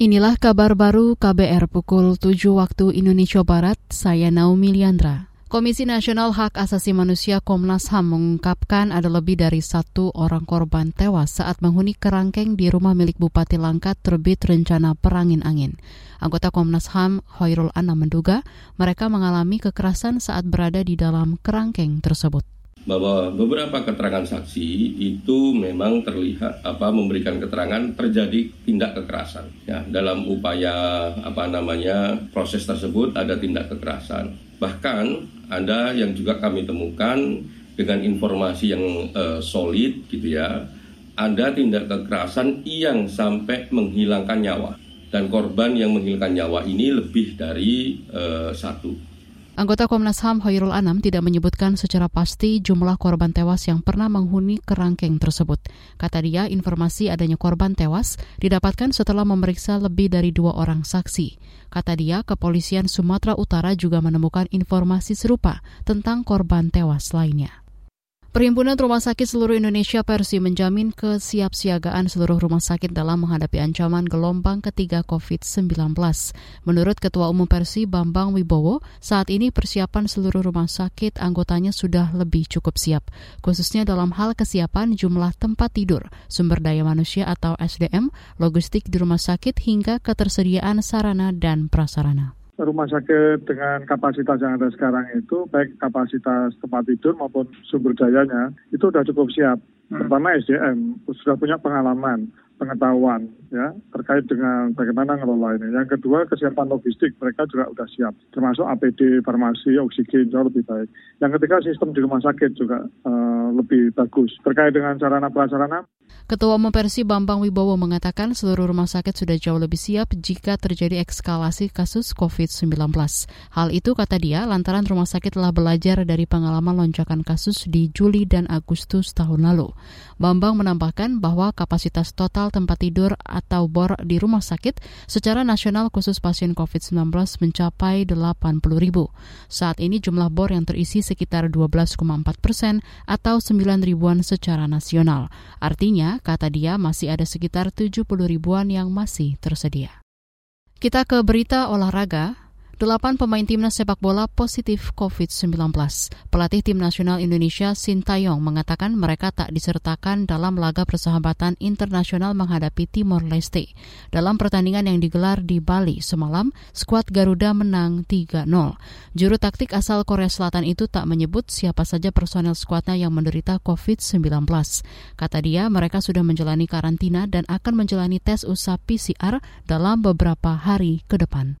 Inilah kabar baru KBR pukul 7 waktu Indonesia Barat, saya Naomi Liandra. Komisi Nasional Hak Asasi Manusia Komnas HAM mengungkapkan ada lebih dari satu orang korban tewas saat menghuni kerangkeng di rumah milik Bupati Langkat terbit rencana perangin angin. Anggota Komnas HAM Hoirul Anam menduga mereka mengalami kekerasan saat berada di dalam kerangkeng tersebut bahwa beberapa keterangan saksi itu memang terlihat apa memberikan keterangan terjadi tindak kekerasan. Ya dalam upaya apa namanya proses tersebut ada tindak kekerasan. Bahkan ada yang juga kami temukan dengan informasi yang uh, solid gitu ya ada tindak kekerasan yang sampai menghilangkan nyawa. Dan korban yang menghilangkan nyawa ini lebih dari uh, satu Anggota Komnas HAM Hoirul Anam tidak menyebutkan secara pasti jumlah korban tewas yang pernah menghuni kerangkeng tersebut. Kata dia, informasi adanya korban tewas didapatkan setelah memeriksa lebih dari dua orang saksi. Kata dia, kepolisian Sumatera Utara juga menemukan informasi serupa tentang korban tewas lainnya. Perhimpunan Rumah Sakit Seluruh Indonesia Persi menjamin kesiapsiagaan seluruh rumah sakit dalam menghadapi ancaman gelombang ketiga COVID-19. Menurut Ketua Umum Persi Bambang Wibowo, saat ini persiapan seluruh rumah sakit anggotanya sudah lebih cukup siap, khususnya dalam hal kesiapan jumlah tempat tidur, sumber daya manusia atau SDM, logistik di rumah sakit hingga ketersediaan sarana dan prasarana rumah sakit dengan kapasitas yang ada sekarang itu baik kapasitas tempat tidur maupun sumber dayanya itu sudah cukup siap. Hmm. Pertama SDM sudah punya pengalaman, pengetahuan ya terkait dengan bagaimana ngelola ini. Yang kedua kesiapan logistik mereka juga sudah siap, termasuk APD, farmasi, oksigen jauh lebih baik. Yang ketiga sistem di rumah sakit juga uh, lebih bagus terkait dengan sarana prasarana Ketua Umum Persi Bambang Wibowo mengatakan seluruh rumah sakit sudah jauh lebih siap jika terjadi ekskalasi kasus COVID-19. Hal itu kata dia lantaran rumah sakit telah belajar dari pengalaman lonjakan kasus di Juli dan Agustus tahun lalu. Bambang menambahkan bahwa kapasitas total tempat tidur atau BOR di rumah sakit secara nasional khusus pasien COVID-19 mencapai 80 ribu. Saat ini jumlah BOR yang terisi sekitar 12,4 persen atau 9 ribuan secara nasional. Artinya kata dia masih ada sekitar 70 ribuan yang masih tersedia. Kita ke berita olahraga. Delapan pemain timnas sepak bola positif COVID-19. Pelatih tim nasional Indonesia Sintayong mengatakan mereka tak disertakan dalam laga persahabatan internasional menghadapi Timor Leste. Dalam pertandingan yang digelar di Bali semalam, skuad Garuda menang 3-0. Juru taktik asal Korea Selatan itu tak menyebut siapa saja personel skuadnya yang menderita COVID-19. Kata dia, mereka sudah menjalani karantina dan akan menjalani tes usap PCR dalam beberapa hari ke depan.